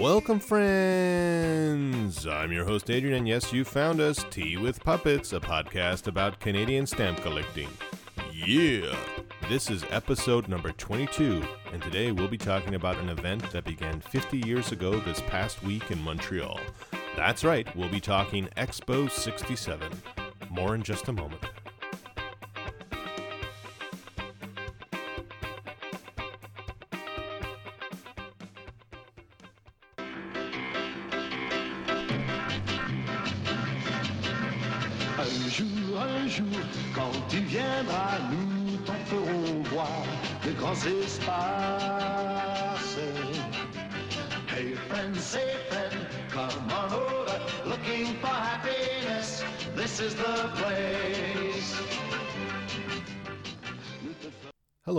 Welcome, friends! I'm your host, Adrian, and yes, you found us Tea with Puppets, a podcast about Canadian stamp collecting. Yeah! This is episode number 22, and today we'll be talking about an event that began 50 years ago this past week in Montreal. That's right, we'll be talking Expo 67. More in just a moment.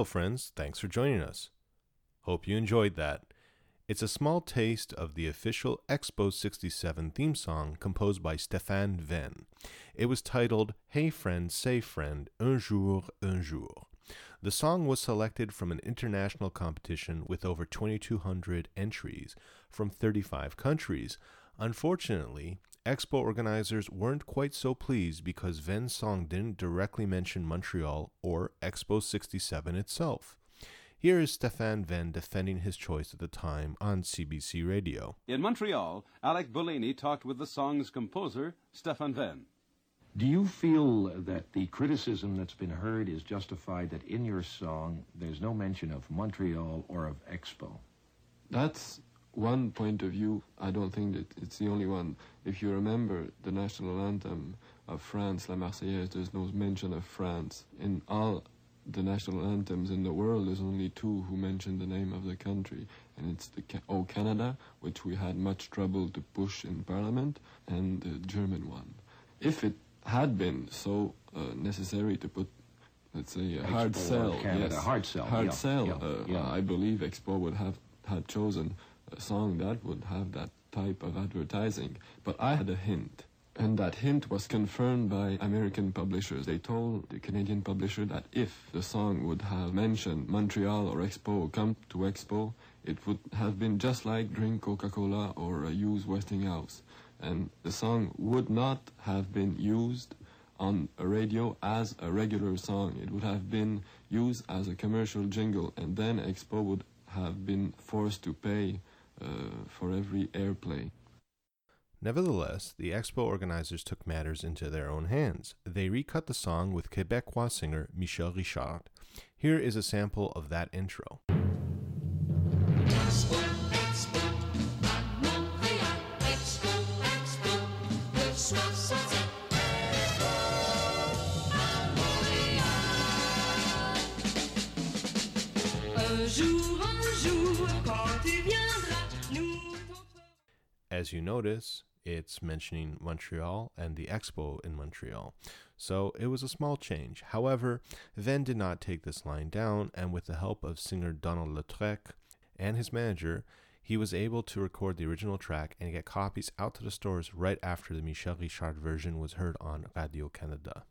Hello, friends. Thanks for joining us. Hope you enjoyed that. It's a small taste of the official Expo 67 theme song composed by Stéphane Venne. It was titled Hey Friend, Say Friend, Un Jour, Un Jour. The song was selected from an international competition with over 2,200 entries from 35 countries. Unfortunately, Expo organizers weren't quite so pleased because Venne's song didn't directly mention Montreal or Expo 67 itself. Here is Stéphane Venne defending his choice at the time on CBC Radio. In Montreal, Alec Bellini talked with the song's composer, Stéphane Venne. Do you feel that the criticism that's been heard is justified that in your song there's no mention of Montreal or of Expo? That's one point of view. I don't think that it's the only one. If you remember the national anthem of France, La Marseillaise, there's no mention of France. In all the national anthems in the world, there's only two who mention the name of the country, and it's the Ca- O Canada, which we had much trouble to push in Parliament, and the German one. If it had been so uh, necessary to put, let's say, a hard Expo or sell, Canada, yes, hard sell, hard yeah, sell, yeah, uh, yeah. I believe Expo would have had chosen song that would have that type of advertising. But I had a hint. And that hint was confirmed by American publishers. They told the Canadian publisher that if the song would have mentioned Montreal or Expo, come to Expo, it would have been just like drink Coca-Cola or use Westinghouse. And the song would not have been used on a radio as a regular song. It would have been used as a commercial jingle, and then Expo would have been forced to pay uh, for every airplay. Nevertheless, the expo organizers took matters into their own hands. They recut the song with Quebecois singer Michel Richard. Here is a sample of that intro. As you notice, it's mentioning Montreal and the expo in Montreal. So it was a small change. However, Venne did not take this line down, and with the help of singer Donald Lautrec and his manager, he was able to record the original track and get copies out to the stores right after the Michel Richard version was heard on Radio Canada.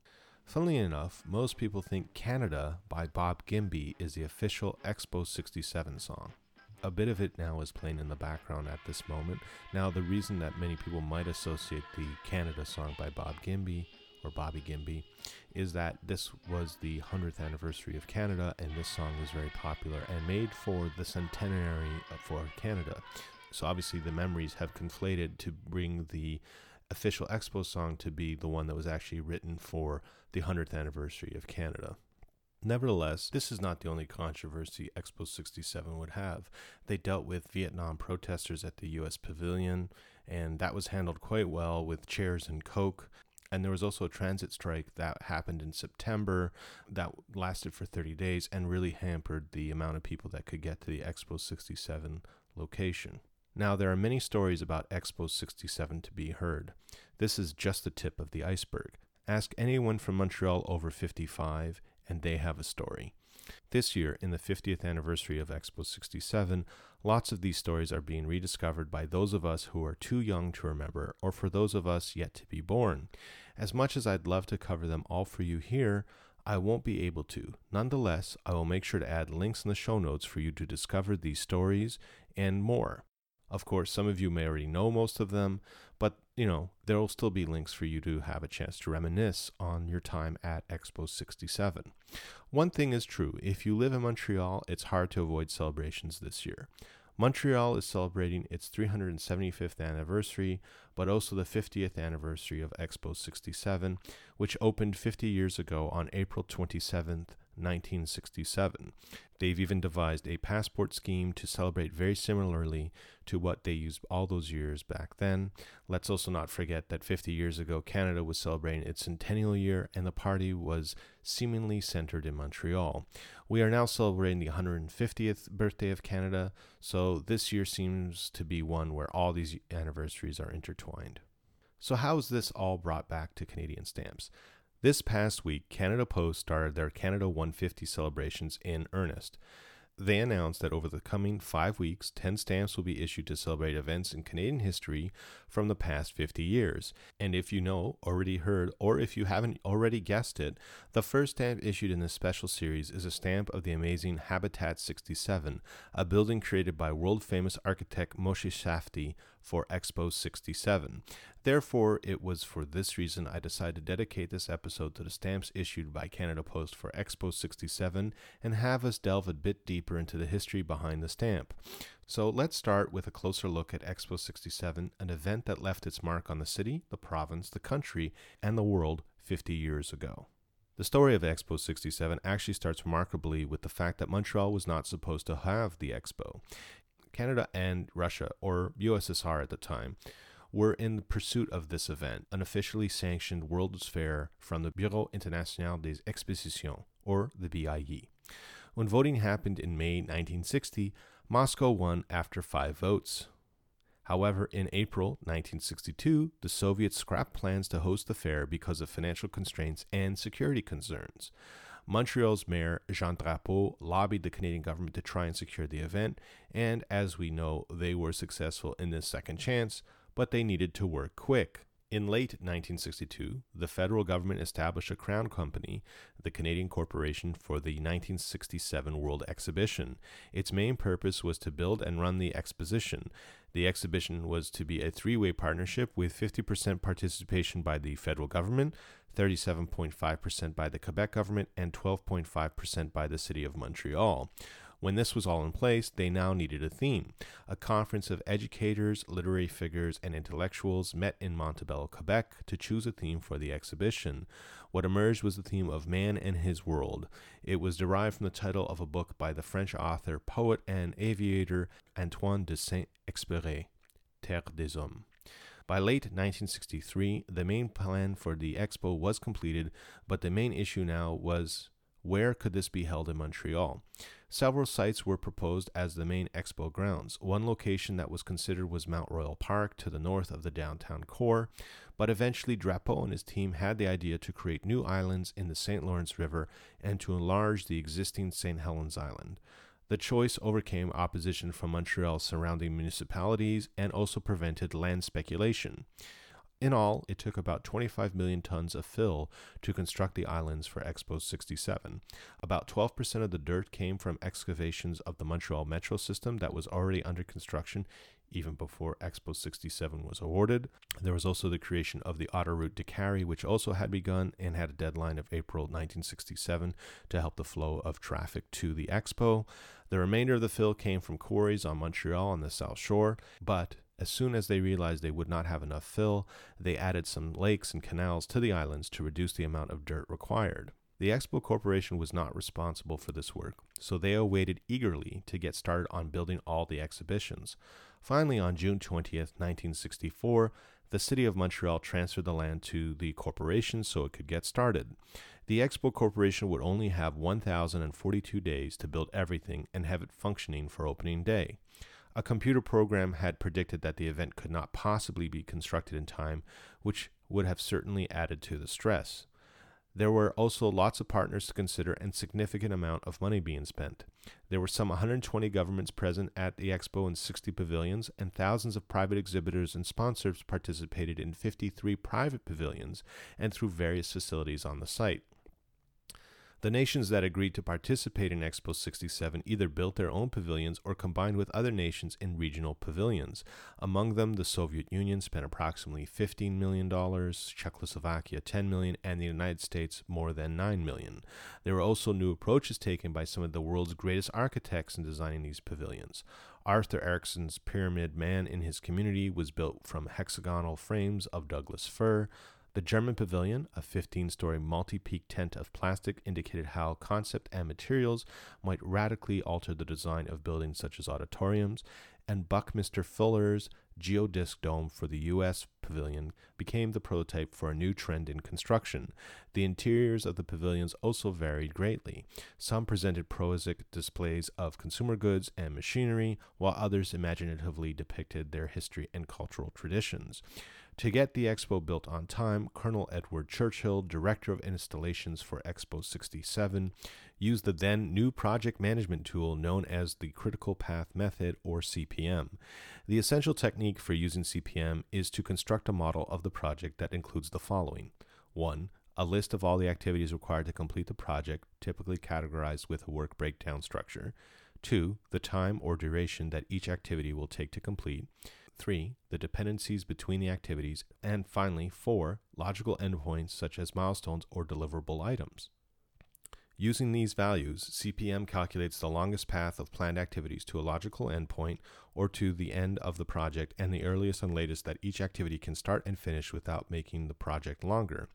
Funnily enough, most people think Canada by Bob Gimby is the official Expo 67 song. A bit of it now is playing in the background at this moment. Now, the reason that many people might associate the Canada song by Bob Gimby or Bobby Gimby is that this was the 100th anniversary of Canada, and this song was very popular and made for the centenary for Canada. So, obviously, the memories have conflated to bring the official Expo song to be the one that was actually written for the 100th anniversary of Canada. Nevertheless, this is not the only controversy Expo 67 would have. They dealt with Vietnam protesters at the US Pavilion, and that was handled quite well with chairs and coke. And there was also a transit strike that happened in September that lasted for 30 days and really hampered the amount of people that could get to the Expo 67 location. Now, there are many stories about Expo 67 to be heard. This is just the tip of the iceberg. Ask anyone from Montreal over 55, and they have a story. This year, in the 50th anniversary of Expo 67, lots of these stories are being rediscovered by those of us who are too young to remember, or for those of us yet to be born. As much as I'd love to cover them all for you here, I won't be able to. Nonetheless, I will make sure to add links in the show notes for you to discover these stories and more. Of course, some of you may already know most of them, but you know, there will still be links for you to have a chance to reminisce on your time at Expo 67. One thing is true if you live in Montreal, it's hard to avoid celebrations this year. Montreal is celebrating its 375th anniversary, but also the 50th anniversary of Expo 67, which opened 50 years ago on April 27th, 1967. They've even devised a passport scheme to celebrate very similarly to what they used all those years back then. Let's also not forget that 50 years ago, Canada was celebrating its centennial year and the party was seemingly centered in Montreal. We are now celebrating the 150th birthday of Canada, so this year seems to be one where all these anniversaries are intertwined. So, how is this all brought back to Canadian stamps? This past week, Canada Post started their Canada 150 celebrations in earnest. They announced that over the coming five weeks, 10 stamps will be issued to celebrate events in Canadian history from the past 50 years. And if you know, already heard, or if you haven't already guessed it, the first stamp issued in this special series is a stamp of the amazing Habitat 67, a building created by world famous architect Moshe Safdie for Expo 67. Therefore, it was for this reason I decided to dedicate this episode to the stamps issued by Canada Post for Expo 67 and have us delve a bit deeper into the history behind the stamp. So let's start with a closer look at Expo 67, an event that left its mark on the city, the province, the country, and the world 50 years ago. The story of Expo 67 actually starts remarkably with the fact that Montreal was not supposed to have the Expo. Canada and Russia, or USSR at the time, were in the pursuit of this event, an officially sanctioned World's Fair from the Bureau International des Expositions, or the BIE. When voting happened in May 1960, Moscow won after five votes. However, in April 1962, the Soviets scrapped plans to host the fair because of financial constraints and security concerns. Montreal's mayor, Jean Drapeau, lobbied the Canadian government to try and secure the event, and as we know, they were successful in this second chance, but they needed to work quick. In late 1962, the federal government established a crown company, the Canadian Corporation for the 1967 World Exhibition. Its main purpose was to build and run the exposition. The exhibition was to be a three way partnership with 50% participation by the federal government, 37.5% by the Quebec government, and 12.5% by the City of Montreal. When this was all in place, they now needed a theme. A conference of educators, literary figures, and intellectuals met in Montebello, Quebec, to choose a theme for the exhibition. What emerged was the theme of man and his world. It was derived from the title of a book by the French author, poet, and aviator Antoine de Saint Exupéry, Terre des Hommes. By late 1963, the main plan for the expo was completed, but the main issue now was where could this be held in Montreal? Several sites were proposed as the main expo grounds. One location that was considered was Mount Royal Park to the north of the downtown core, but eventually Drapeau and his team had the idea to create new islands in the St. Lawrence River and to enlarge the existing St. Helens Island. The choice overcame opposition from Montreal's surrounding municipalities and also prevented land speculation. In all, it took about 25 million tons of fill to construct the islands for Expo 67. About 12% of the dirt came from excavations of the Montreal metro system that was already under construction even before Expo 67 was awarded. There was also the creation of the Autoroute Décarie, which also had begun and had a deadline of April 1967 to help the flow of traffic to the Expo. The remainder of the fill came from quarries on Montreal on the South Shore, but as soon as they realized they would not have enough fill, they added some lakes and canals to the islands to reduce the amount of dirt required. The Expo Corporation was not responsible for this work, so they awaited eagerly to get started on building all the exhibitions. Finally, on June 20th, 1964, the City of Montreal transferred the land to the corporation so it could get started. The Expo Corporation would only have 1,042 days to build everything and have it functioning for opening day. A computer program had predicted that the event could not possibly be constructed in time, which would have certainly added to the stress. There were also lots of partners to consider and significant amount of money being spent. There were some 120 governments present at the expo in 60 pavilions, and thousands of private exhibitors and sponsors participated in 53 private pavilions and through various facilities on the site. The nations that agreed to participate in Expo 67 either built their own pavilions or combined with other nations in regional pavilions. Among them, the Soviet Union spent approximately $15 million, Czechoslovakia 10 million, and the United States more than 9 million. There were also new approaches taken by some of the world's greatest architects in designing these pavilions. Arthur Erickson's Pyramid Man in his community was built from hexagonal frames of Douglas fir. The German pavilion, a 15 story multi peak tent of plastic, indicated how concept and materials might radically alter the design of buildings such as auditoriums, and Buckminster Fuller's geodesic dome for the U.S. pavilion became the prototype for a new trend in construction. The interiors of the pavilions also varied greatly. Some presented prosaic displays of consumer goods and machinery, while others imaginatively depicted their history and cultural traditions. To get the expo built on time, Colonel Edward Churchill, director of installations for Expo 67, used the then new project management tool known as the Critical Path Method or CPM. The essential technique for using CPM is to construct a model of the project that includes the following 1. A list of all the activities required to complete the project, typically categorized with a work breakdown structure. 2. The time or duration that each activity will take to complete. 3. The dependencies between the activities. And finally, 4. Logical endpoints such as milestones or deliverable items. Using these values, CPM calculates the longest path of planned activities to a logical endpoint or to the end of the project and the earliest and latest that each activity can start and finish without making the project longer.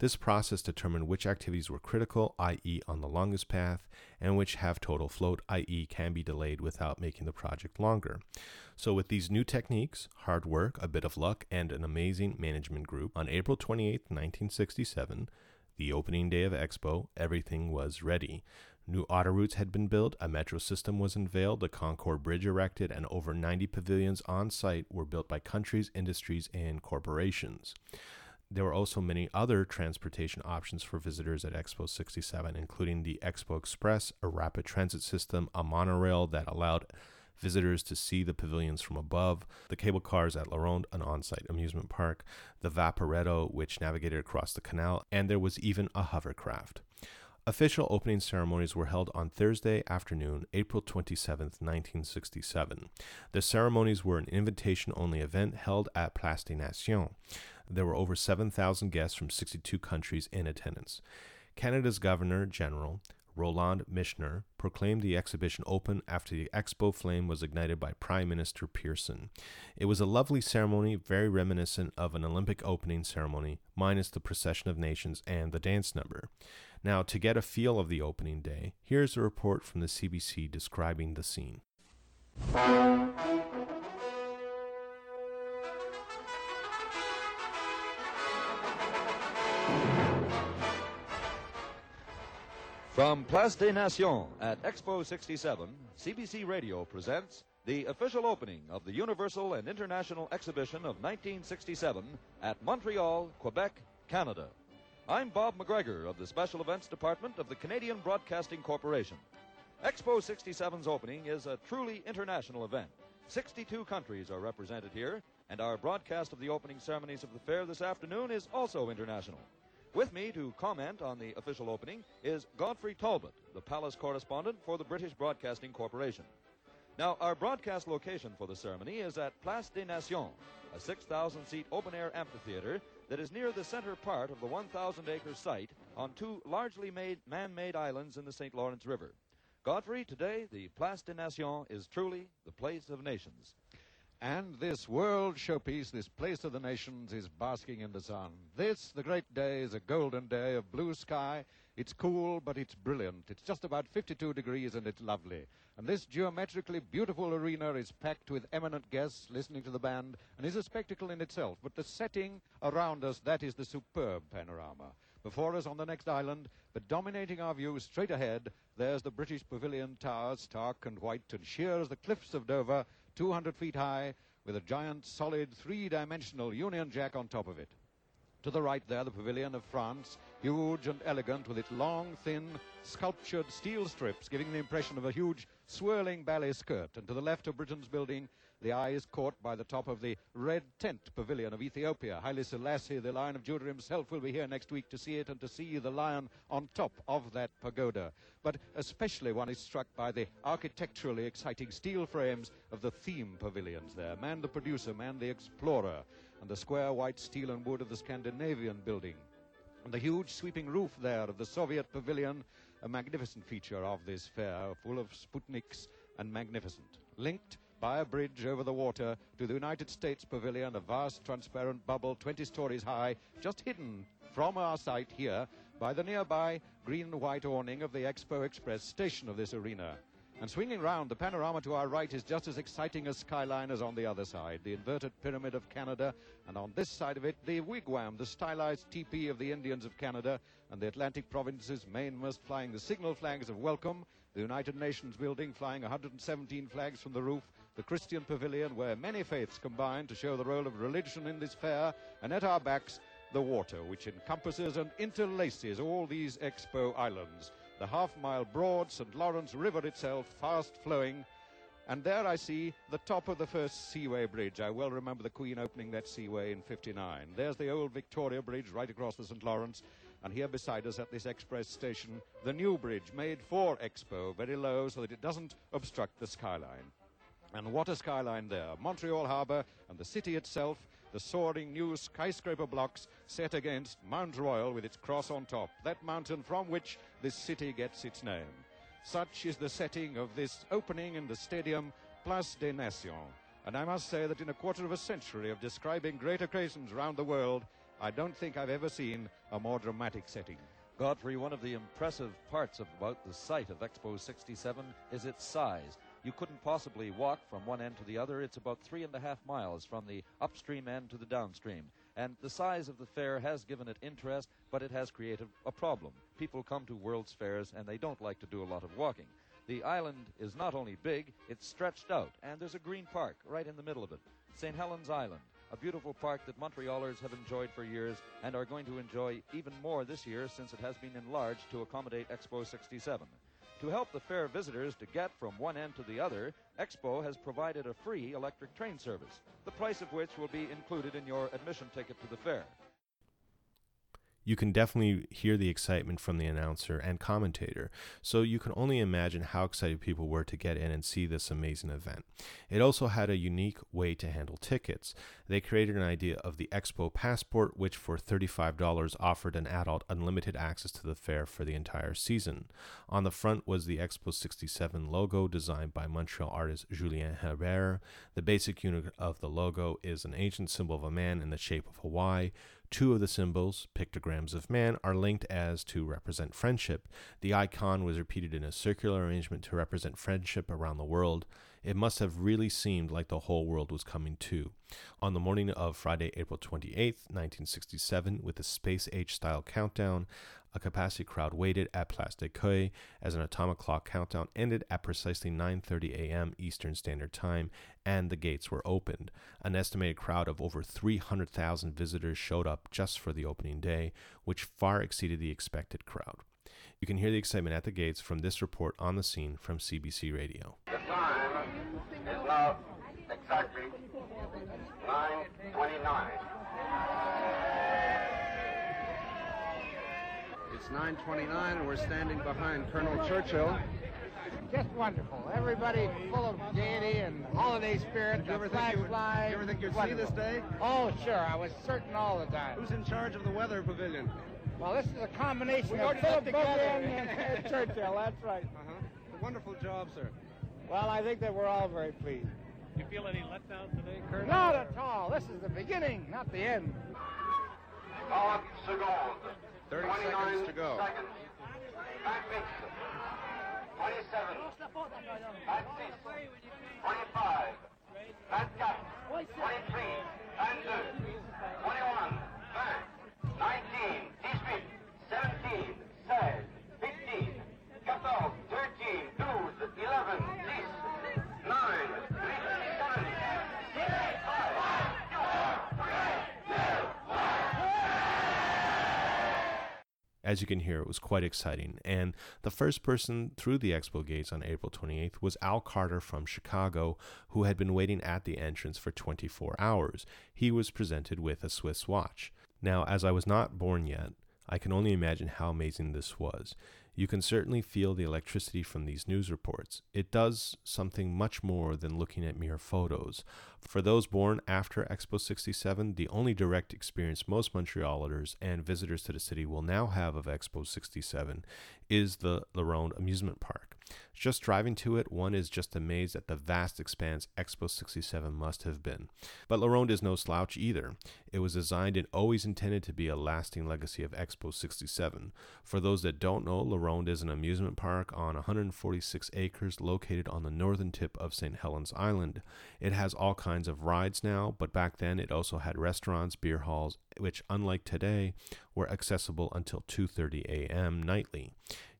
This process determined which activities were critical, i.e., on the longest path, and which have total float, i.e., can be delayed without making the project longer. So, with these new techniques, hard work, a bit of luck, and an amazing management group, on April 28, 1967, the opening day of Expo, everything was ready. New autoroutes had been built, a metro system was unveiled, the Concorde Bridge erected, and over 90 pavilions on site were built by countries, industries, and corporations. There were also many other transportation options for visitors at Expo 67, including the Expo Express, a rapid transit system, a monorail that allowed visitors to see the pavilions from above, the cable cars at La Ronde, an on site amusement park, the Vaporetto, which navigated across the canal, and there was even a hovercraft. Official opening ceremonies were held on Thursday afternoon, April 27, 1967. The ceremonies were an invitation only event held at Place des Nations. There were over 7,000 guests from 62 countries in attendance. Canada's Governor General, Roland Michener, proclaimed the exhibition open after the expo flame was ignited by Prime Minister Pearson. It was a lovely ceremony, very reminiscent of an Olympic opening ceremony, minus the procession of nations and the dance number. Now, to get a feel of the opening day, here's a report from the CBC describing the scene. From Place des Nations at Expo 67, CBC Radio presents the official opening of the Universal and International Exhibition of 1967 at Montreal, Quebec, Canada. I'm Bob McGregor of the Special Events Department of the Canadian Broadcasting Corporation. Expo 67's opening is a truly international event. 62 countries are represented here, and our broadcast of the opening ceremonies of the fair this afternoon is also international. With me to comment on the official opening is Godfrey Talbot, the palace correspondent for the British Broadcasting Corporation. Now, our broadcast location for the ceremony is at Place des Nations, a 6,000 seat open air amphitheater that is near the center part of the 1,000 acre site on two largely made man made islands in the St. Lawrence River. Godfrey, today the Place des Nations is truly the place of nations. And this world showpiece, this place of the nations, is basking in the sun. This, the great day, is a golden day of blue sky. It's cool, but it's brilliant. It's just about 52 degrees and it's lovely. And this geometrically beautiful arena is packed with eminent guests listening to the band and is a spectacle in itself. But the setting around us, that is the superb panorama. Before us on the next island, but dominating our view straight ahead, there's the British Pavilion Tower, stark and white and sheer as the cliffs of Dover, 200 feet high, with a giant solid three-dimensional Union Jack on top of it. To the right there, the Pavilion of France, huge and elegant with its long, thin, sculptured steel strips giving the impression of a huge swirling ballet skirt. And to the left of Britain's building, the eye is caught by the top of the red tent pavilion of Ethiopia. Haile Selassie, the Lion of Judah himself, will be here next week to see it and to see the lion on top of that pagoda. But especially one is struck by the architecturally exciting steel frames of the theme pavilions there. Man the producer, man the explorer, and the square white steel and wood of the Scandinavian building. And the huge sweeping roof there of the Soviet pavilion, a magnificent feature of this fair, full of Sputniks and magnificent. Linked by a bridge over the water to the United States Pavilion, a vast transparent bubble 20 stories high, just hidden from our sight here by the nearby green and white awning of the Expo Express station of this arena. And swinging round, the panorama to our right is just as exciting a skyline as on the other side. The inverted pyramid of Canada, and on this side of it, the wigwam, the stylized teepee of the Indians of Canada, and the Atlantic province's mainmast flying the signal flags of welcome, the United Nations building flying 117 flags from the roof, the Christian pavilion where many faiths combine to show the role of religion in this fair, and at our backs, the water, which encompasses and interlaces all these expo islands. The half mile broad St. Lawrence River itself, fast flowing. And there I see the top of the first Seaway Bridge. I well remember the Queen opening that Seaway in 59. There's the old Victoria Bridge right across the St. Lawrence. And here beside us at this express station, the new bridge made for Expo, very low so that it doesn't obstruct the skyline. And what a skyline there. Montreal Harbour and the city itself, the soaring new skyscraper blocks set against Mount Royal with its cross on top, that mountain from which this city gets its name. Such is the setting of this opening in the stadium Place des Nations. And I must say that in a quarter of a century of describing great occasions around the world, I don't think I've ever seen a more dramatic setting. Godfrey, one of the impressive parts about the site of Expo 67 is its size. You couldn't possibly walk from one end to the other. It's about three and a half miles from the upstream end to the downstream. And the size of the fair has given it interest, but it has created a problem. People come to World's Fairs and they don't like to do a lot of walking. The island is not only big, it's stretched out, and there's a green park right in the middle of it. St. Helens Island, a beautiful park that Montrealers have enjoyed for years and are going to enjoy even more this year since it has been enlarged to accommodate Expo 67. To help the fair visitors to get from one end to the other, Expo has provided a free electric train service, the price of which will be included in your admission ticket to the fair. You can definitely hear the excitement from the announcer and commentator, so you can only imagine how excited people were to get in and see this amazing event. It also had a unique way to handle tickets. They created an idea of the Expo Passport, which for $35 offered an adult unlimited access to the fair for the entire season. On the front was the Expo 67 logo designed by Montreal artist Julien Hebert. The basic unit of the logo is an ancient symbol of a man in the shape of Hawaii. Two of the symbols, pictograms of man, are linked as to represent friendship. The icon was repeated in a circular arrangement to represent friendship around the world. It must have really seemed like the whole world was coming too. On the morning of Friday, April 28, 1967, with a space age style countdown, a capacity crowd waited at Place d'Accueil as an atomic clock countdown ended at precisely 9:30 a.m. Eastern Standard Time and the gates were opened. An estimated crowd of over 300,000 visitors showed up just for the opening day, which far exceeded the expected crowd. You can hear the excitement at the gates from this report on the scene from CBC Radio. The time is now exactly 9.29. It's 9:29, and we're standing behind Colonel Churchill. Just wonderful. Everybody full of gaiety and holiday spirit. You ever think you would- flying. you ever think you'd see this day? Oh, sure. I was certain all the time. Who's in charge of the weather pavilion? Well, this is a combination We of already Philip got together. And Churchill. That's right. Uh-huh. Wonderful job, sir. Well, I think that we're all very pleased. You feel any letdown today, Colonel? Not at all. This is the beginning, not the end. 30 seconds. 30 29 seconds to go. Seconds. Back mix. 27. Back 6. 25. Back cap. 23. And 2. 21. Back. 19. T-speed. 17. 16. 15. 14. 13. 12. 11. 10. 9. 3. 7. 6. 5. 4. 3. 2. 1. As you can hear, it was quite exciting. And the first person through the expo gates on April 28th was Al Carter from Chicago, who had been waiting at the entrance for 24 hours. He was presented with a Swiss watch. Now, as I was not born yet, I can only imagine how amazing this was. You can certainly feel the electricity from these news reports. It does something much more than looking at mere photos. For those born after Expo 67, the only direct experience most Montrealers and visitors to the city will now have of Expo 67 is the La Ronde amusement park. Just driving to it, one is just amazed at the vast expanse Expo 67 must have been. But La Ronde is no slouch either. It was designed and always intended to be a lasting legacy of Expo 67. For those that don't know, La Ronde is an amusement park on 146 acres located on the northern tip of St. Helens Island. It has all kinds of rides now, but back then it also had restaurants, beer halls, which unlike today were accessible until 2:30 a.m. nightly.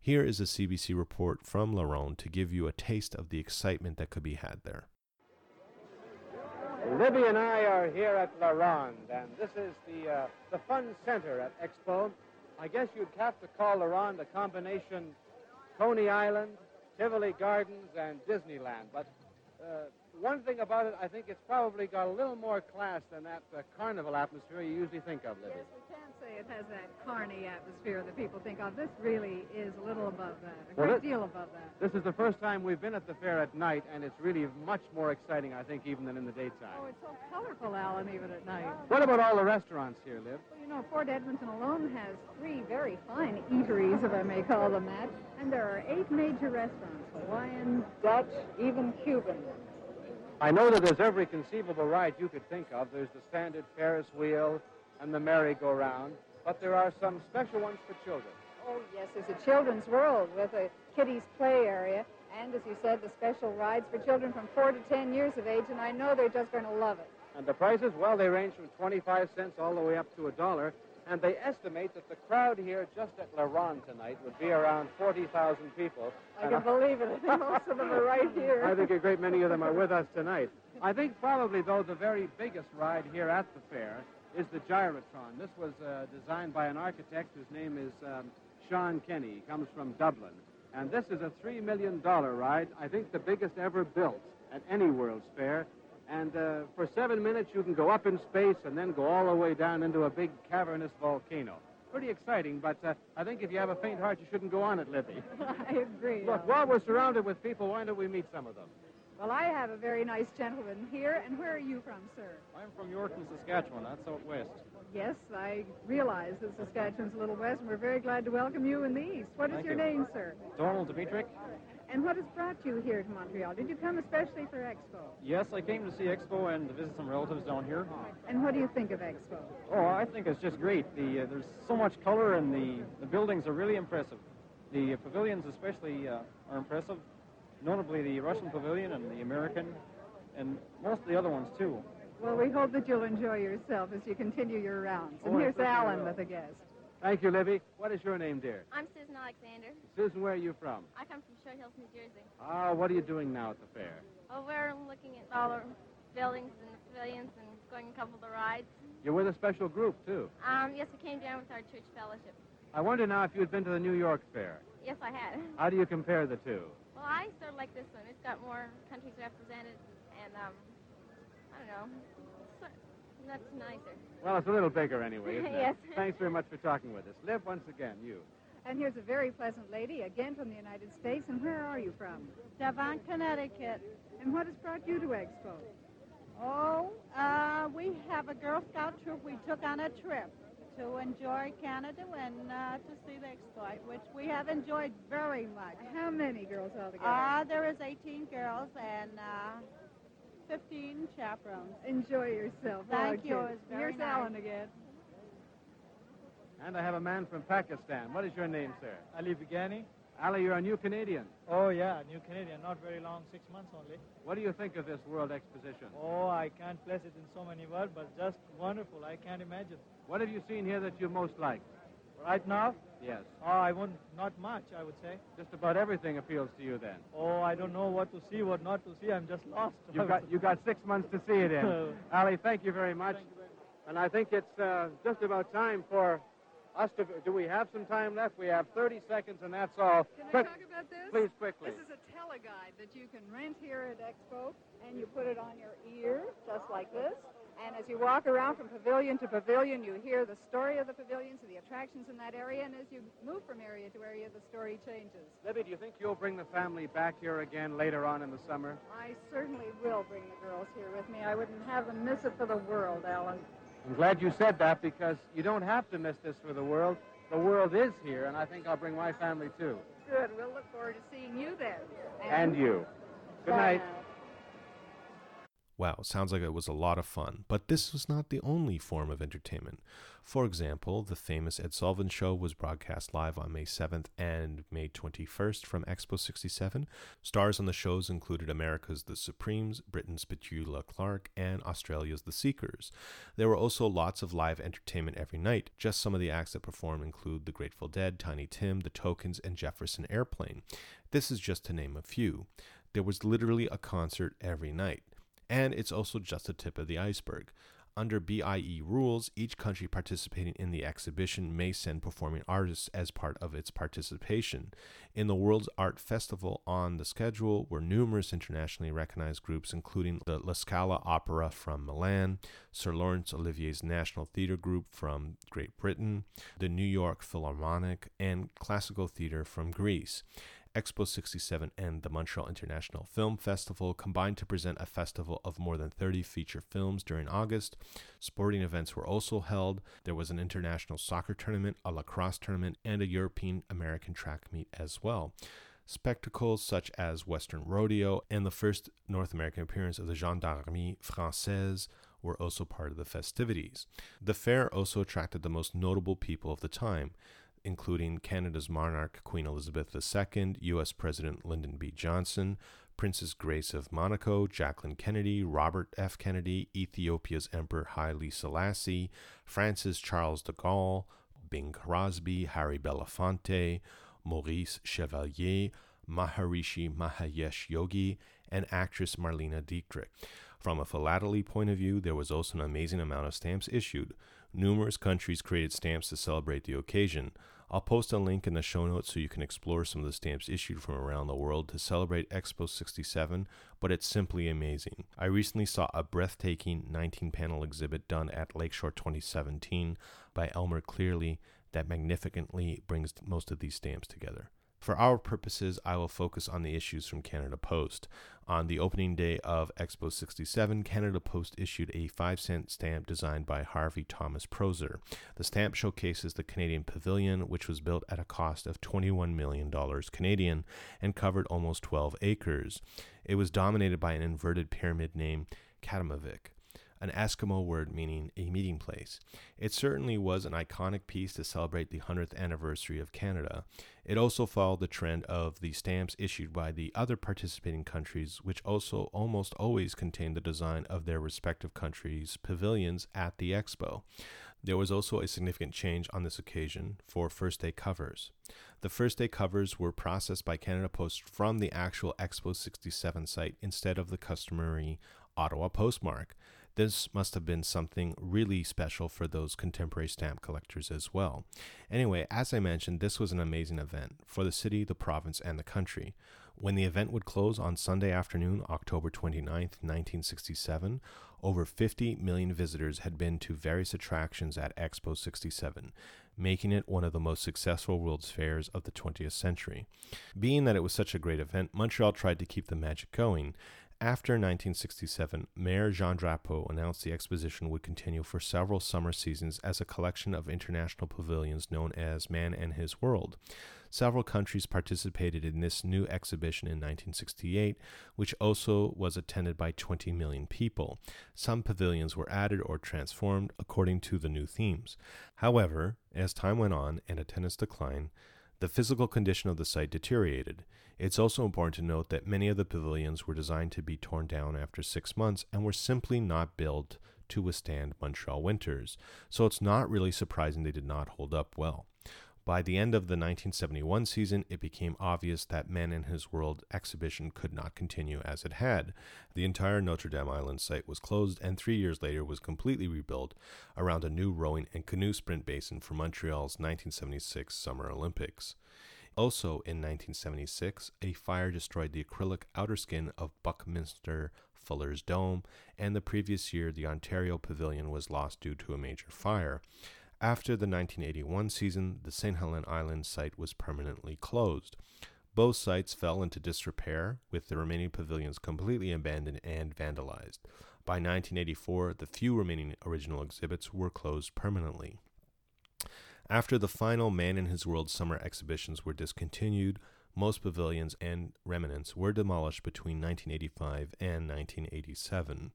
Here is a CBC report from La Ronde to give you a taste of the excitement that could be had there. Libby and I are here at La Ronde, and this is the uh, the fun center at Expo. I guess you'd have to call La Ronde a combination Coney Island, Tivoli Gardens, and Disneyland. But uh, one thing about it, I think it's probably got a little more class than that uh, carnival atmosphere you usually think of, Libby. Yes, we can say it has that carny atmosphere that people think of. This really is a little above that, a Well, great deal above that. This is the first time we've been at the fair at night, and it's really much more exciting, I think, even than in the daytime. Oh, it's so colorful, Alan, even at night. What about all the restaurants here, Liv? Well, you know, Fort Edmonton alone has three very fine eateries, if I may call them that, and there are eight major restaurants, Hawaiian, Dutch, even Cuban. I know that there's every conceivable ride you could think of. There's the standard Ferris wheel and the merry-go-round, but there are some special ones for children. Oh, yes, there's a children's world with a kiddies' play area, and as you said, the special rides for children from four to ten years of age, and I know they're just going to love it. And the prices, well, they range from 25 cents all the way up to a dollar. And they estimate that the crowd here just at La Ronde tonight would be around 40,000 people. I And can believe it. I think most of them are right here. I think a great many of them are with us tonight. I think probably, though, the very biggest ride here at the fair is the Gyrotron. This was uh, designed by an architect whose name is um, Sean Kenny. He comes from Dublin. And this is a $3 million ride, I think the biggest ever built at any World's Fair. And uh, for seven minutes, you can go up in space and then go all the way down into a big cavernous volcano. Pretty exciting, but uh, I think if you have a faint heart, you shouldn't go on it, Libby. I agree. Look, while we're surrounded with people, why don't we meet some of them? Well, I have a very nice gentleman here, and where are you from, sir? I'm from Yorkton, Saskatchewan. That's out west. Yes, I realize that Saskatchewan's a little west, and we're very glad to welcome you in the east. What is Thank your you. name, sir? Donald Dimitrick. And what has brought you here to Montreal? Did you come especially for Expo? Yes, I came to see Expo and to visit some relatives down here. And what do you think of Expo? Oh, I think it's just great. The uh, there's so much color and the the buildings are really impressive. The uh, pavilions especially uh, are impressive. Notably the Russian pavilion and the American, and most of the other ones too. Well, we hope that you'll enjoy yourself as you continue your rounds. And Oh, here's certainly Alan with a guest. Thank you, Libby. What is your name, dear? I'm Susan Alexander. Susan, where are you from? I come from Short Hills, New Jersey. Ah, what are you doing now at the fair? Oh, we're looking at all the buildings and the pavilions and going a couple of the rides. You're with a special group, too. Um, yes, we came down with our church fellowship. I wonder now if you had been to the New York Fair. Yes, I had. How do you compare the two? Well, I sort of like this one. It's got more countries represented, and um, I don't know, it's sort- that's nicer. Well, it's a little bigger anyway, isn't it? Yes. Thanks very much for talking with us. Liv, once again, you. And here's a very pleasant lady, again from the United States. And where are you from? Devon, Connecticut. And what has brought you to Expo? Oh, uh, we have a Girl Scout troop we took on a trip to enjoy Canada and uh, to see the exploit, which we have enjoyed very much. How many girls altogether? Uh, there is 18 girls and uh, 15 chaperones. Enjoy yourself. Thank won't you. It was very Here's nice. Alan again. And I have a man from Pakistan. What is your name, sir? Ali Bigani. Ali, you're a new Canadian. Oh, yeah, New Canadian. Not very long, six months only. What do you think of this World Exposition? Oh, I can't place it in so many words, but just wonderful. I can't imagine. What have you seen here that you most like? Right now? Yes. Oh, I won't, not much, I would say. Just about everything appeals to you then. Oh, I don't know what to see, what not to see. I'm just lost. You've got, you got six months to see it in. Ali, thank you very much. And I think it's uh, just about time for us to, do we have some time left? We have 30 seconds, and that's all. Can I Quick- talk about this? Please, quickly. This is a teleguide that you can rent here at Expo, and you put it on your ear, just like this. And as you walk around from pavilion to pavilion, you hear the story of the pavilions and the attractions in that area. And as you move from area to area, the story changes. Libby, do you think you'll bring the family back here again later on in the summer? I certainly will bring the girls here with me. I wouldn't have them miss it for the world, Alan. I'm glad you said that because you don't have to miss this for the world. The world is here, and I think I'll bring my family too. Good. We'll look forward to seeing you then. And you. Good Bye night. now. Wow, sounds like it was a lot of fun, but this was not the only form of entertainment. For example, the famous Ed Sullivan Show was broadcast live on May 7th and May 21st from Expo 67. Stars on the shows included America's The Supremes, Britain's Petula Clark, and Australia's The Seekers. There were also lots of live entertainment every night. Just some of the acts that performed include The Grateful Dead, Tiny Tim, The Tokens, and Jefferson Airplane. This is just to name a few. There was literally a concert every night. And it's also just the tip of the iceberg. Under BIE rules, each country participating in the exhibition may send performing artists as part of its participation. In the World's Art Festival on the schedule were numerous internationally recognized groups, including the La Scala Opera from Milan, Sir Laurence Olivier's National Theatre Group from Great Britain, the New York Philharmonic, and Classical Theatre from Greece. Expo 67 and the Montreal International Film Festival combined to present a festival of more than 30 feature films during August. Sporting events were also held. There was an international soccer tournament, a lacrosse tournament, and a European American track meet as well. Spectacles such as Western Rodeo and the first North American appearance of the Gendarmerie Française were also part of the festivities. The fair also attracted the most notable people of the time including Canada's monarch Queen Elizabeth II, U.S. President Lyndon B. Johnson, Princess Grace of Monaco, Jacqueline Kennedy, Robert F. Kennedy, Ethiopia's Emperor Haile Selassie, France's Charles de Gaulle, Bing Crosby, Harry Belafonte, Maurice Chevalier, Maharishi Mahesh Yogi, and actress Marlene Dietrich. From a philately point of view, there was also an amazing amount of stamps issued. Numerous countries created stamps to celebrate the occasion. I'll post a link in the show notes so you can explore some of the stamps issued from around the world to celebrate Expo 67, but it's simply amazing. I recently saw a breathtaking 19 panel exhibit done at Lakeshore 2017 by Elmer Clearly that magnificently brings most of these stamps together. For our purposes, I will focus on the issues from Canada Post. On the opening day of Expo 67, Canada Post issued a 5 cent stamp designed by Harvey Thomas Prosser. The stamp showcases the Canadian Pavilion, which was built at a cost of $21 million Canadian and covered almost 12 acres. It was dominated by an inverted pyramid named Katimavik an Eskimo word meaning a meeting place. It certainly was an iconic piece to celebrate the 100th anniversary of Canada. It also followed the trend of the stamps issued by the other participating countries, which also almost always contained the design of their respective countries' pavilions at the expo. There was also a significant change on this occasion for first day covers. The first day covers were processed by Canada Post from the actual Expo 67 site instead of the customary Ottawa postmark. This must have been something really special for those contemporary stamp collectors as well. Anyway, as I mentioned, this was an amazing event for the city, the province, and the country. When the event would close on Sunday afternoon, October 29th, 1967, over 50 million visitors had been to various attractions at Expo 67, making it one of the most successful World's Fairs of the 20th century. Being that it was such a great event, Montreal tried to keep the magic going. After 1967, Mayor Jean Drapeau announced the exposition would continue for several summer seasons as a collection of international pavilions known as Man and His World. Several countries participated in this new exhibition in 1968, which also was attended by 20 million people. Some pavilions were added or transformed according to the new themes. However, as time went on and attendance declined, the physical condition of the site deteriorated. It's also important to note that many of the pavilions were designed to be torn down after six months and were simply not built to withstand Montreal winters, so it's not really surprising they did not hold up well. By the end of the 1971 season, it became obvious that Man in His World exhibition could not continue as it had. The entire Notre Dame Island site was closed and three years later was completely rebuilt around a new rowing and canoe sprint basin for Montreal's 1976 Summer Olympics. Also in 1976, a fire destroyed the acrylic outer skin of Buckminster Fuller's Dome, and the previous year the Ontario Pavilion was lost due to a major fire. After the 1981 season, the St. Helens Island site was permanently closed. Both sites fell into disrepair, with the remaining pavilions completely abandoned and vandalized. By 1984, the few remaining original exhibits were closed permanently. After the final Man in His World summer exhibitions were discontinued, most pavilions and remnants were demolished between 1985 and 1987.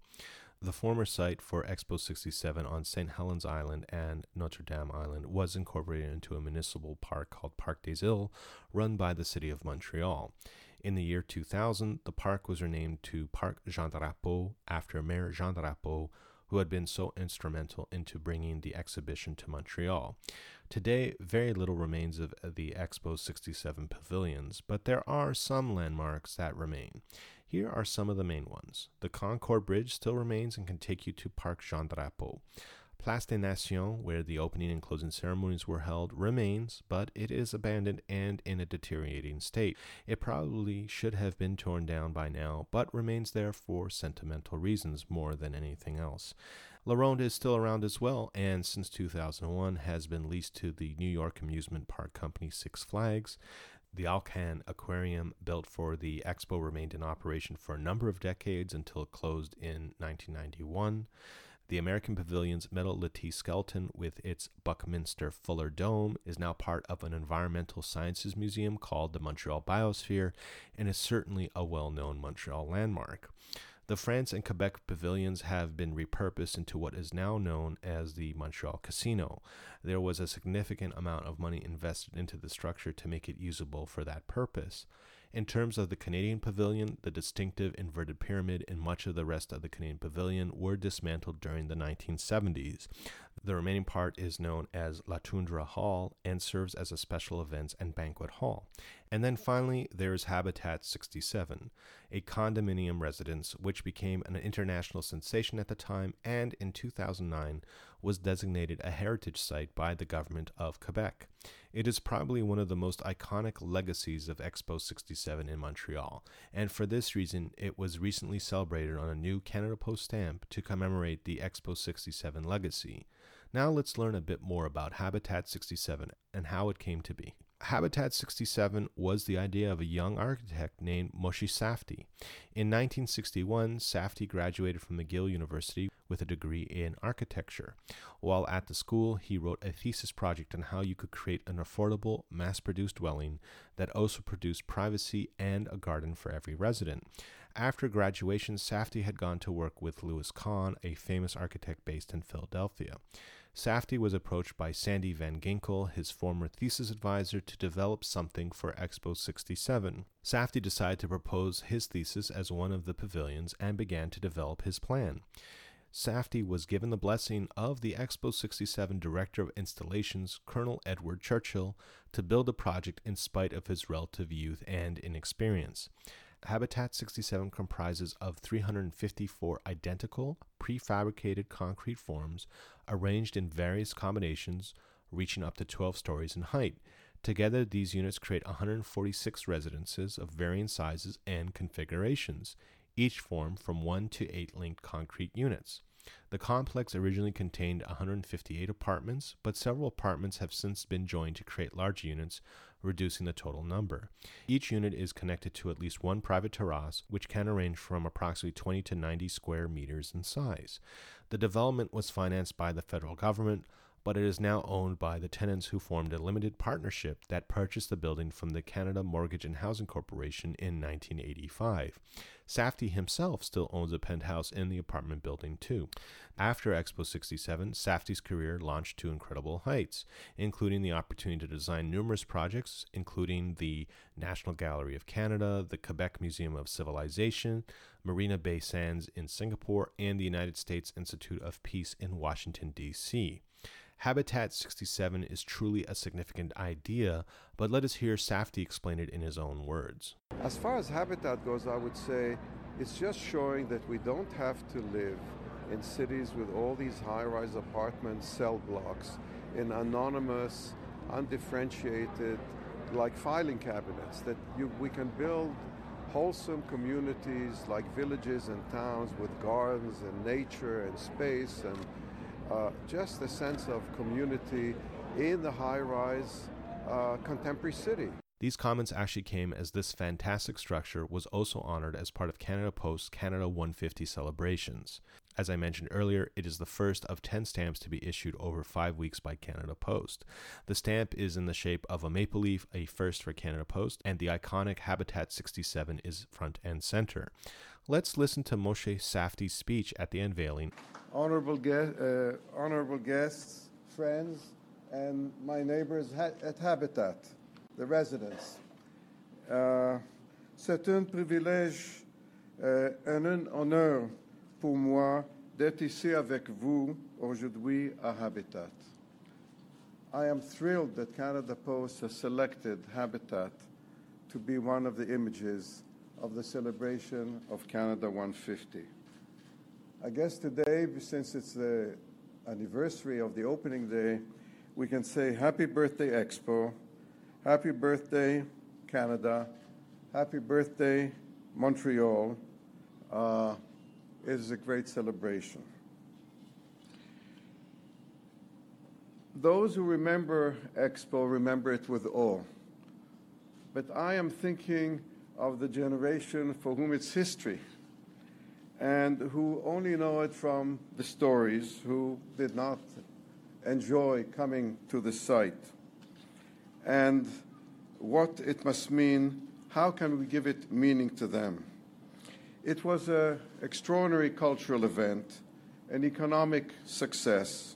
The former site for Expo 67 on St. Helens Island and Notre Dame Island was incorporated into a municipal park called Parc des Îles, run by the City of Montreal. In the year 2000, the park was renamed to Parc Jean Drapeau after Mayor Jean Drapeau, who had been so instrumental into bringing the exhibition to Montreal. Today, very little remains of the Expo 67 pavilions, but there are some landmarks that remain. Here are some of the main ones. The Concorde Bridge still remains and can take you to Parc Jean Drapeau. Place des Nations, where the opening and closing ceremonies were held, remains, but it is abandoned and in a deteriorating state. It probably should have been torn down by now, but remains there for sentimental reasons more than anything else. La Ronde is still around as well, and since 2001 has been leased to the New York amusement park company Six Flags. The Alcan Aquarium, built for the expo, remained in operation for a number of decades until it closed in 1991. The American Pavilion's metal lattice skeleton, with its Buckminster Fuller Dome, is now part of an environmental sciences museum called the Montreal Biosphere and is certainly a well known Montreal landmark. The France and Quebec pavilions have been repurposed into what is now known as the Montreal Casino. There was a significant amount of money invested into the structure to make it usable for that purpose. In terms of the Canadian pavilion, the distinctive inverted pyramid and much of the rest of the Canadian pavilion were dismantled during the 1970s. The remaining part is known as La Toundra Hall and serves as a special events and banquet hall. And then finally, there's Habitat 67, a condominium residence which became an international sensation at the time and in 2009 was designated a heritage site by the government of Quebec. It is probably one of the most iconic legacies of Expo 67 in Montreal, and for this reason, it was recently celebrated on a new Canada Post stamp to commemorate the Expo 67 legacy. Now let's learn a bit more about Habitat 67 and how it came to be. Habitat 67 was the idea of a young architect named Moshe Safdie. In 1961, Safdie graduated from McGill University with a degree in architecture. While at the school, he wrote a thesis project on how you could create an affordable, mass produced dwelling that also produced privacy and a garden for every resident. After graduation, Safdie had gone to work with Louis Kahn, a famous architect based in Philadelphia. Safdie was approached by Sandy Van Ginkel, his former thesis advisor, to develop something for Expo 67. Safdie decided to propose his thesis as one of the pavilions and began to develop his plan. Safdie was given the blessing of the Expo 67 Director of Installations, Colonel Edward Churchill, to build the project in spite of his relative youth and inexperience. Habitat 67 comprises of 354 identical prefabricated concrete forms arranged in various combinations reaching up to 12 stories in height. Together, these units create 146 residences of varying sizes and configurations, each form from 1 to 8 linked concrete units. The complex originally contained 158 apartments, but several apartments have since been joined to create large units, reducing the total number. Each unit is connected to at least one private terrace, which can range from approximately 20 to 90 square meters in size. The development was financed by the federal government, but it is now owned by the tenants who formed a limited partnership that purchased the building from the Canada Mortgage and Housing Corporation in 1985. Safdie himself still owns a penthouse in the apartment building, too. After Expo 67, Safdie's career launched to incredible heights, including the opportunity to design numerous projects, including the National Gallery of Canada, the Quebec Museum of Civilization, Marina Bay Sands in Singapore, and the United States Institute of Peace in Washington, D.C. Habitat 67 is truly a significant idea, but let us hear Safdie explain it in his own words. As far as habitat goes, I would say it's just showing that we don't have to live in cities with all these high rise apartments, cell blocks, in anonymous, undifferentiated, like filing cabinets, that you, we can build wholesome communities like villages and towns with gardens and nature and space and uh, just a sense of community in the high rise uh, contemporary city. These comments actually came as this fantastic structure was also honored as part of Canada Post's Canada 150 celebrations. As I mentioned earlier, it is the first of 10 stamps to be issued over five weeks by Canada Post. The stamp is in the shape of a maple leaf, a first for Canada Post, and the iconic Habitat 67 is front and center. Let's listen to Moshe Safdie's speech at the unveiling. Honorable, uh, honorable guests, friends, and my neighbors at Habitat, the residents. Uh, c'est un privilège, euh, un honneur pour moi d'être ici avec vous aujourd'hui à Habitat. I am thrilled that Canada Post has selected Habitat to be one of the images of the celebration of Canada 150. I guess today, since it's the anniversary of the opening day, we can say Happy Birthday Expo, Happy Birthday Canada, Happy Birthday Montreal. Uh, it is a great celebration. Those who remember Expo remember it with awe. But I am thinking of the generation for whom it's history and who only know it from the stories, who did not enjoy coming to the site. And what it must mean, how can we give it meaning to them? It was an extraordinary cultural event, an economic success,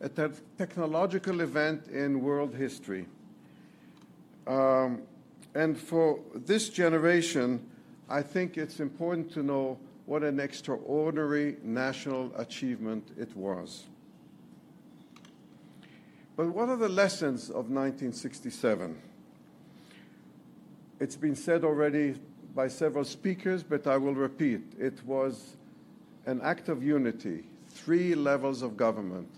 a te- technological event in world history. Um, and for this generation, I think it's important to know what an extraordinary national achievement it was. But what are the lessons of 1967? It's been said already by several speakers, but I will repeat. It was an act of unity, three levels of government,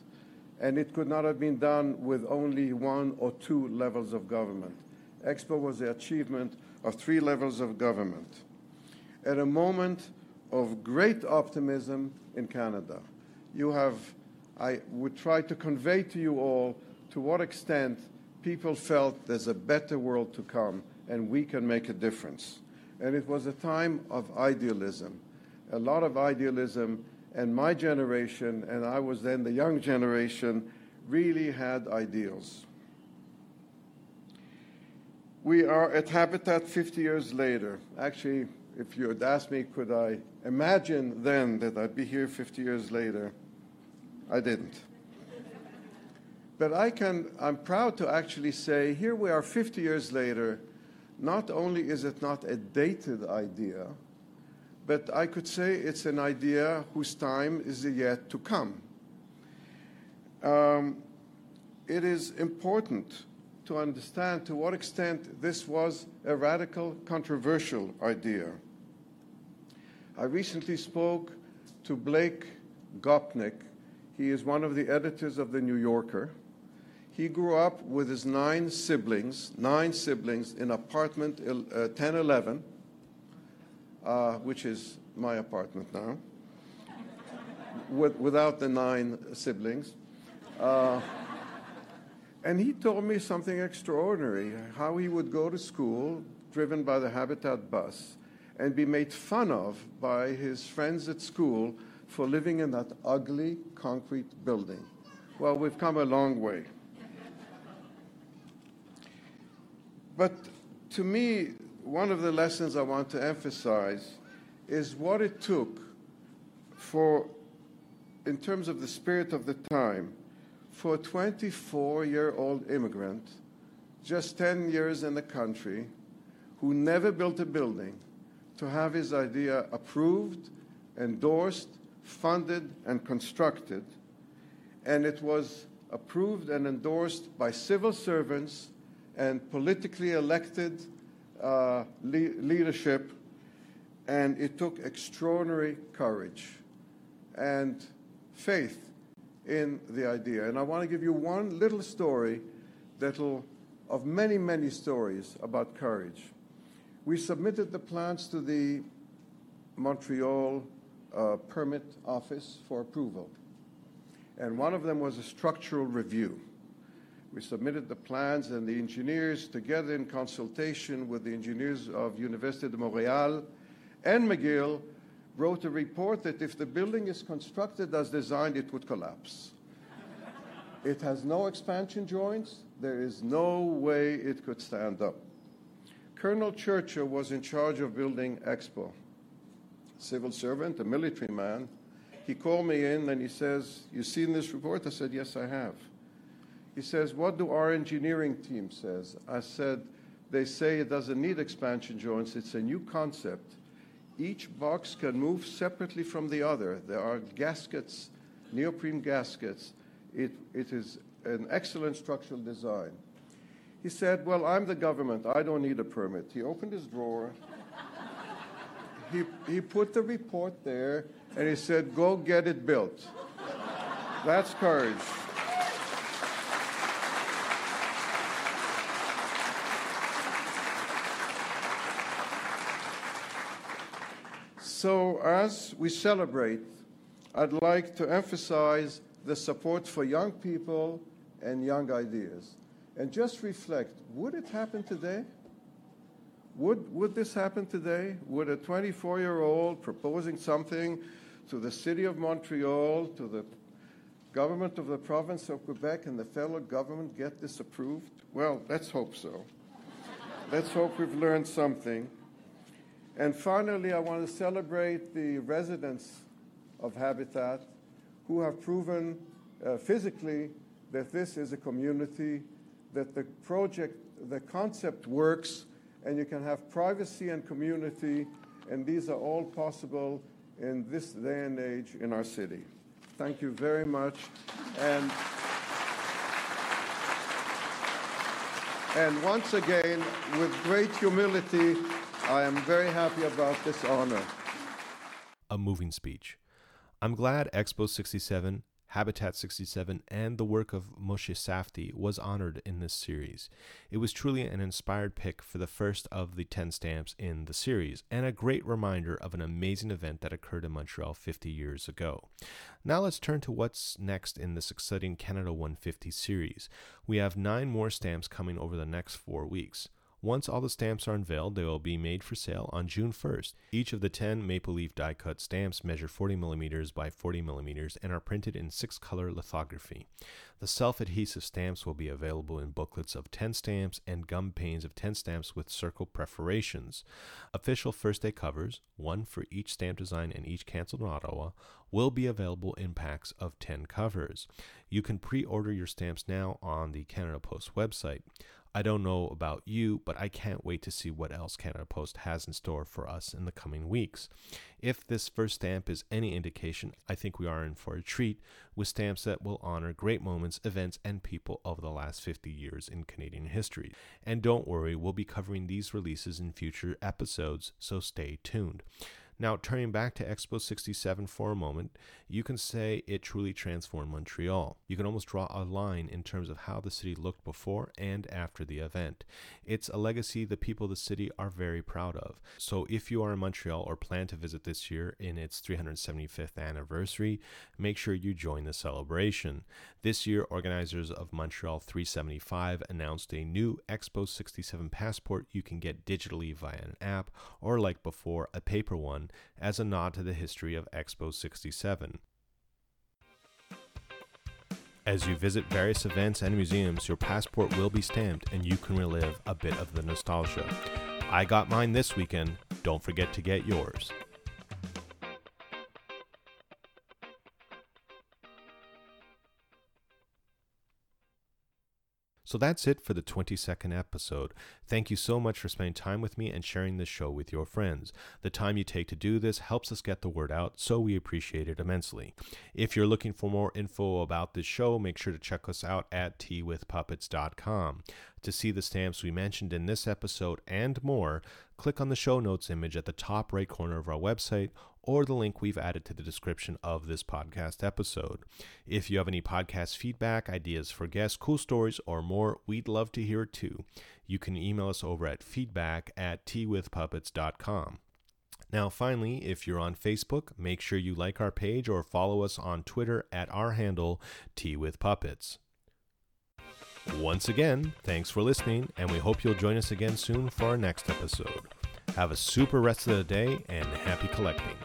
and it could not have been done with only one or two levels of government. Expo was the achievement of three levels of government. At a moment of great optimism in Canada, you have, I would try to convey to you all to what extent people felt there's a better world to come and we can make a difference. And it was a time of idealism, a lot of idealism. And my generation, and I was then the young generation, really had ideals. We are at Habitat 50 years later. Actually, if you had asked me, could I imagine then that I'd be here 50 years later? I didn't. But I can, I'm proud to actually say, here we are 50 years later. Not only is it not a dated idea, but I could say it's an idea whose time is yet to come. Um, it is important to understand to what extent this was a radical, controversial idea. I recently spoke to Blake Gopnik. He is one of the editors of The New Yorker. He grew up with his nine siblings, nine siblings, in apartment uh, 1011, uh, which is my apartment now, with, without the nine siblings. Uh, and he told me something extraordinary how he would go to school driven by the Habitat bus and be made fun of by his friends at school for living in that ugly concrete building. Well, we've come a long way. But to me, one of the lessons I want to emphasize is what it took for, in terms of the spirit of the time, for a 24 year old immigrant, just 10 years in the country, who never built a building, to have his idea approved, endorsed, funded, and constructed. And it was approved and endorsed by civil servants and politically elected uh, le- leadership, and it took extraordinary courage and faith in the idea. And I want to give you one little story that'll, of many, many stories about courage. We submitted the plans to the Montreal uh, permit office for approval. And one of them was a structural review. We submitted the plans and the engineers together in consultation with the engineers of Université de Montréal and McGill wrote a report that if the building is constructed as designed, it would collapse. it has no expansion joints. There is no way it could stand up. Colonel Churchill was in charge of building Expo. Civil servant, a military man. He called me in and he says, You seen this report? I said, Yes, I have. He says, What do our engineering team says? I said, They say it doesn't need expansion joints. It's a new concept. Each box can move separately from the other. There are gaskets, neoprene gaskets. It, it is an excellent structural design. He said, Well, I'm the government. I don't need a permit. He opened his drawer. he, he put the report there and he said, Go get it built. That's courage. So, as we celebrate, I'd like to emphasize the support for young people and young ideas. And just reflect would it happen today? Would, would this happen today? Would a 24 year old proposing something to the city of Montreal, to the government of the province of Quebec, and the federal government get this approved? Well, let's hope so. let's hope we've learned something. And finally, I want to celebrate the residents of Habitat who have proven uh, physically that this is a community, that the project, the concept works, and you can have privacy and community, and these are all possible in this day and age in our city. Thank you very much. And, and once again, with great humility, I am very happy about this honor. A moving speech. I'm glad Expo 67, Habitat 67, and the work of Moshe Safdie was honored in this series. It was truly an inspired pick for the first of the 10 stamps in the series, and a great reminder of an amazing event that occurred in Montreal 50 years ago. Now let's turn to what's next in this exciting Canada 150 series. We have nine more stamps coming over the next four weeks. Once all the stamps are unveiled, they will be made for sale on June 1st. Each of the 10 maple leaf die cut stamps measure 40 millimeters by 40 millimeters and are printed in six color lithography. The self adhesive stamps will be available in booklets of 10 stamps and gum panes of 10 stamps with circle perforations. Official first day covers, one for each stamp design and each canceled in Ottawa, will be available in packs of 10 covers. You can pre order your stamps now on the Canada Post website. I don't know about you, but I can't wait to see what else Canada Post has in store for us in the coming weeks. If this first stamp is any indication, I think we are in for a treat with stamps that will honor great moments, events, and people of the last 50 years in Canadian history. And don't worry, we'll be covering these releases in future episodes, so stay tuned. Now, turning back to Expo 67 for a moment, you can say it truly transformed Montreal. You can almost draw a line in terms of how the city looked before and after the event. It's a legacy the people of the city are very proud of. So, if you are in Montreal or plan to visit this year in its 375th anniversary, make sure you join the celebration. This year, organizers of Montreal 375 announced a new Expo 67 passport you can get digitally via an app or, like before, a paper one as a nod to the history of Expo 67. As you visit various events and museums, your passport will be stamped and you can relive a bit of the nostalgia. I got mine this weekend. Don't forget to get yours. So that's it for the 22nd episode. Thank you so much for spending time with me and sharing this show with your friends. The time you take to do this helps us get the word out, so we appreciate it immensely. If you're looking for more info about this show, make sure to check us out at teawithpuppets.com. To see the stamps we mentioned in this episode and more, click on the show notes image at the top right corner of our website or the link we've added to the description of this podcast episode. If you have any podcast feedback, ideas for guests, cool stories, or more, we'd love to hear it too. You can email us over at feedback at teawithpuppets.com. Now, finally, if you're on Facebook, make sure you like our page or follow us on Twitter at our handle, Tea with Puppets. Once again, thanks for listening, and we hope you'll join us again soon for our next episode. Have a super rest of the day and happy collecting.